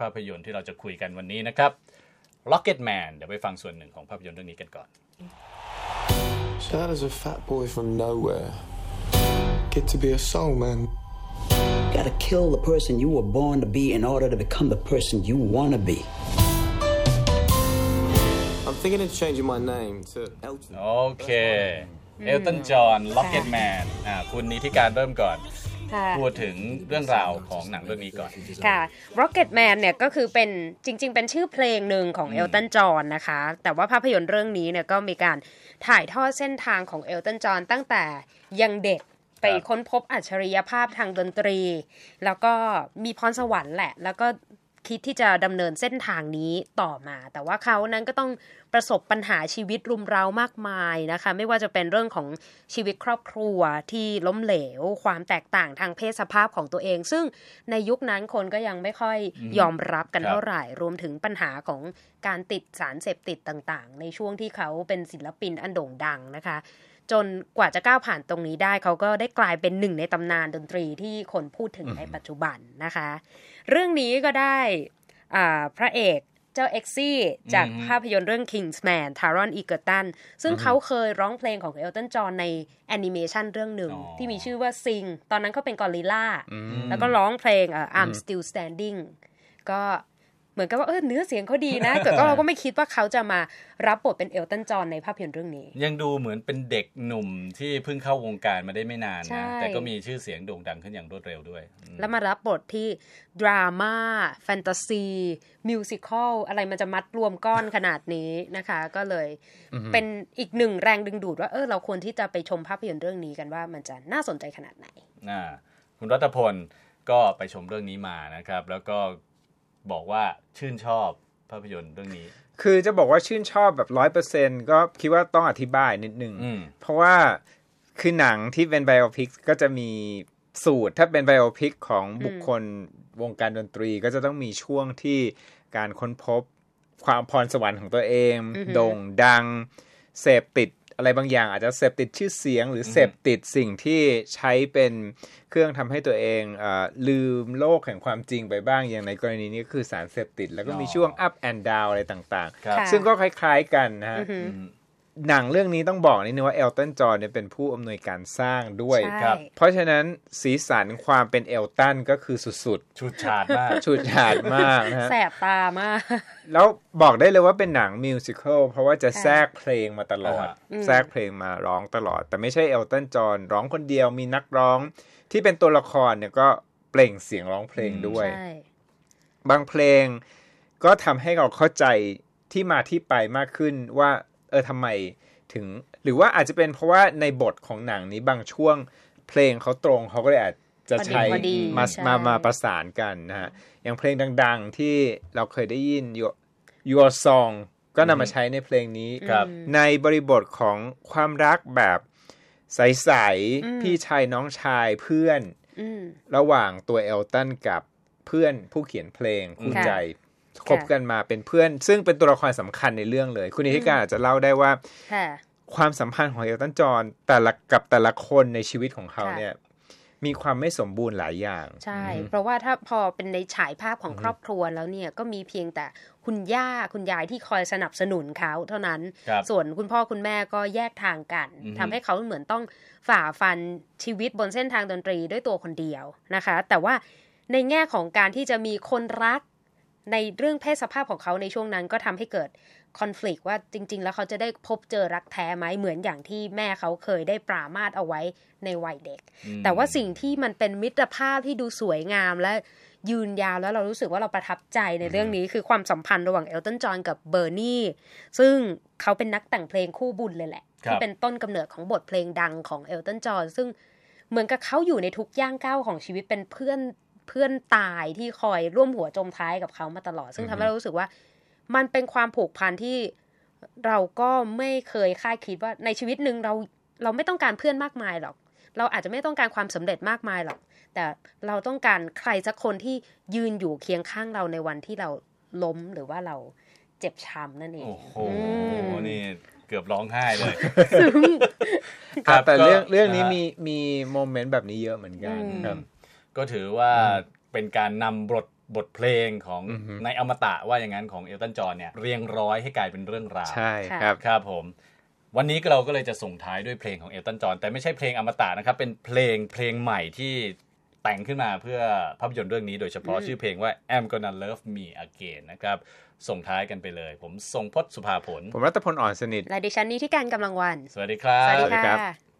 ภาพยนตร์ที่เราจะคุยกันวันนี้นะครับ Rocket Man เดี๋ยวไปฟังส่วนหนึ่งของภาพยนตร์เรื่องนี้กันก่อน So how does a fat boy from nowhere get to be a soul man? Gotta kill the person you were born to be in order to become the person you wanna be. I'm thinking of changing my name to Elton. โอเคเอลตันจอห์น Rocketman อ่าคุณนิติการเริ่มก่อนค่ะ พูดถึงเรื่องราวของหนังเรื่องนี้ก่อน ค่ะ Rocket Man เนี่ยก็คือเป็นจริง ๆ เป็นชื่อเพลงหนึ่งของเอลตันจอห์นนะคะ แต่ว่าภาพยนตร์เรื่องนี้เนี่ยก็มีการถ่ายทอดเส้นทางของเอลตันจอห์นตั้งแต่ยังเด็กไปค้นพบอัจฉริยภาพทางดนตรี แล้วก็มีพรสวรรค์แหละ แล้วก็ คิดที่จะดำเนินเส้นทางนี้ต่อมา แต่ว่าเขานั้นก็ต้องประสบปัญหาชีวิตรุมเร้ามากมายนะคะ ไม่ว่าจะเป็นเรื่องของชีวิตครอบครัวที่ล้มเหลว ความแตกต่างทางเพศสภาพของตัวเอง ซึ่งในยุคนั้นคนก็ยังไม่ค่อยยอมรับกันครับเท่าไหร่ รวมถึงปัญหาของการติดสารเสพติดต่างๆ ในช่วงที่เขาเป็นศิลปินอันโด่งดังนะคะ จนกว่าจะก้าวผ่านตรงนี้ได้ เขาก็ได้กลายเป็นหนึ่งในตำนานดนตรีที่คนพูดถึงในปัจจุบันนะคะ เรื่องนี้ก็ได้อ่าพระเอกเจ้าเอ็กซี่จากอือฮึภาพยนตร์เรื่อง Kingsman ทารอนอีเกอร์ตันซึ่งเขาเคยร้องเพลงของเอลตันจอห์นในแอนิเมชันเรื่องหนึ่งอ๋อที่มีชื่อว่า Sing ตอนนั้นเขาเป็นกอริลลาแล้วก็ร้องเพลงเอ่อ I'm Still Standing ก็ เหมือนกับว่าเออเนื้อเสียงเขาดีนะแต่ก็เราก็ไม่คิดว่าเขาจะมารับบทเป็นเอลตันจอห์นในภาพยนตร์เรื่องนี้ ยังดูเหมือนเป็นเด็กหนุ่มที่เพิ่งเข้าวงการมาได้ไม่นานใช่นะแต่ก็มีชื่อเสียงโด่งดังขึ้นอย่างรวดเร็วด้วยอืมแล้วมารับบทที่ดราม่าแฟนตาซีmusical อะไรมันจะมัดรวมก้อนขนาดนี้นะคะ ก็เลยเป็นอีกหนึ่งแรงดึงดูดว่าเออเราควรที่จะไปชมภาพยนตร์เรื่องนี้กันว่ามันจะน่าสนใจขนาดไหนอ่าคุณรัตพลก็ไปชมเรื่องนี้มานะครับ แล้วก็ บอกว่าชื่นชอบภาพยนตร์เรื่องนี้ คือจะบอกว่าชื่นชอบแบบร้อยเปอร์เซ็นต์ก็คิดว่าต้องอธิบายนิดนึงอืมเพราะว่าคือหนังที่เป็น biopic ก็จะมีสูตรถ้าเป็น biopic ของบุคคลวงการดนตรีก็จะต้องมีช่วงที่การค้นพบความพรสวรรค์ของตัวเองอือฮึโด่งดัง เสพติด อะไรบางอย่างอาจจะเสพติดชื่อเสียง หรือเสพติดสิ่งที่ใช้เป็นเครื่องทำให้ตัวเองเออลืมโลกแห่งความจริงไปบ้างอย่างในกรณีนี้ก็คือสารเสพติด แล้วก็มีอ๋อช่วง up and down อะไรต่างครับค่ะๆซึ่งก็คล้ายๆกันนะฮะอือ หือหนังเรื่องนี้ต้องบอกนิดนึงว่าเอลตันจอห์นเนี่ยเป็นผู้อำนวยการสร้างด้วยใช่ ครับ เพราะฉะนั้นสีสันความเป็นเอลตันก็คือสุดชุดฉาดมาก ๆชุดฉาดมากนะฮะ แสบตามาก แล้วบอกได้เลยว่าเป็นหนังมิวสิควลเพราะว่าจะแทรกเพลงมาตลอด อ่าฮะ อืม แทรกเพลงมาร้องตลอด แต่ไม่ใช่เอลตันจอห์นร้องคนเดียวมีนักร้อง ที่เป็นตัวละครเนี่ยก็เปล่งเสียงร้องเพลงด้วย ใช่ บางเพลงก็ทำให้เราเข้าใจที่มาที่ไปมากขึ้นว่าเออทำไมถึง หรือว่าอาจจะเป็นเพราะว่าในบทของหนังนี้บางช่วงเพลงเขาตรงเขาก็เลยอาจจะใช้พอดีมาใช่มามาประสานกันนะฮะอย่างเพลงดัง ๆ ที่เราเคยได้ยิน Your, Your Song ก็นำมาใช้ในเพลงนี้ครับในบริบทของความรักแบบใสอืมๆพี่ชายน้องชายเพื่อนอืมระหว่างตัวเอลตันกับเพื่อนผู้เขียนเพลงคู่ค่ะใจ คบกันมาเป็นเพื่อน ซึ่งเป็นตัวละครสำคัญในเรื่องเลย คุณนิติการอาจจะเล่าได้ว่าค่ะความสัมพันธ์ของเอลตันจอห์นแต่ละกับแต่ละคนในชีวิตของเขาค่ะเนี่ยมีความไม่สมบูรณ์หลายอย่าง ใช่ เพราะว่าถ้าพอเป็นในฉายภาพของครอบครัวแล้วเนี่ยก็มีเพียงแต่คุณย่าคุณยายที่คอยสนับสนุนเขาเท่านั้นครับส่วนคุณพ่อคุณแม่ก็แยกทางกันอือฮึทำให้เขาเหมือนต้องฝ่าฟันชีวิตบนเส้นทางดนตรีด้วยตัวคนเดียวนะคะ แต่ว่าในแง่ของการที่จะมีคนรัก ในเรื่องเพศสภาพของเขาในช่วงนั้นก็ทำให้เกิดคอน FLICT ว่าจริง ๆ แล้วเขาจะได้พบเจอรักแท้ไหมเหมือนอย่างที่แม่เขาเคยได้ปรามาสเอาไว้ในวัยเด็กอืมแต่ว่าสิ่งที่มันเป็นมิตรภาพที่ดูสวยงามและยืนยาวแล้วเรารู้สึกว่าเราประทับใจในเรื่องนี้คือความสัมพันธ์ระหว่างเอลตันจอห์นกับเบอร์นี่ซึ่งเขาเป็นนักแต่งเพลงคู่บุญเลยแหละครับที่เป็นต้นกำเนิดของบทเพลงดังของเอลตันจอห์นซึ่งเหมือนกับเขาอยู่ในทุกย่างก้าวของชีวิตเป็นเพื่อน เพื่อนตายที่คอยร่วมหัวจมท้ายกับเขามาตลอด ซึ่งทำให้เรารู้สึกว่า มันเป็นความผูกพันที่เราก็ไม่เคยคาดคิดว่าในชีวิตหนึ่งเราเราไม่ต้องการเพื่อนมากมายหรอก เราอาจจะไม่ต้องการความสำเร็จมากมายหรอก แต่เราต้องการใครสักคนที่ยืนอยู่เคียงข้างเราในวันที่เราล้มหรือว่าเราเจ็บช้ำนั่นเองโอ้โหอืมนี่เกือบร้องไห้เลยอะแต่ก็เรื่องเรื่องนี้ะฮะมีมี moment แบบนี้เยอะเหมือนกันอืมครับ ก็ถือว่าเป็นการนำบทบทเพลงของในอมตะว่าอย่างนั้นของเอลตันจอห์นเนี่ยเรียงร้อยให้กลายเป็นเรื่องราวใช่ค่ะครับครับผมวันนี้ก็เราก็เลยจะส่งท้ายด้วยเพลงของเอลตันจอห์นแต่ไม่ใช่เพลงอมตะนะครับเป็นเพลงเพลงใหม่ที่แต่งขึ้นมาเพื่อภาพยนตร์เรื่องนี้โดยเฉพาะชื่อเพลงว่า I'm Gonna Love Me Again นะครับ ส่งท้ายกันไปเลย ผมทรงพจน์สุภาผล ผมรัตพลอ่อนสนิท และดิฉันนี้ที่การกำลังวัน สวัสดีครับ สวัสดีสวัสดีครับค่ะ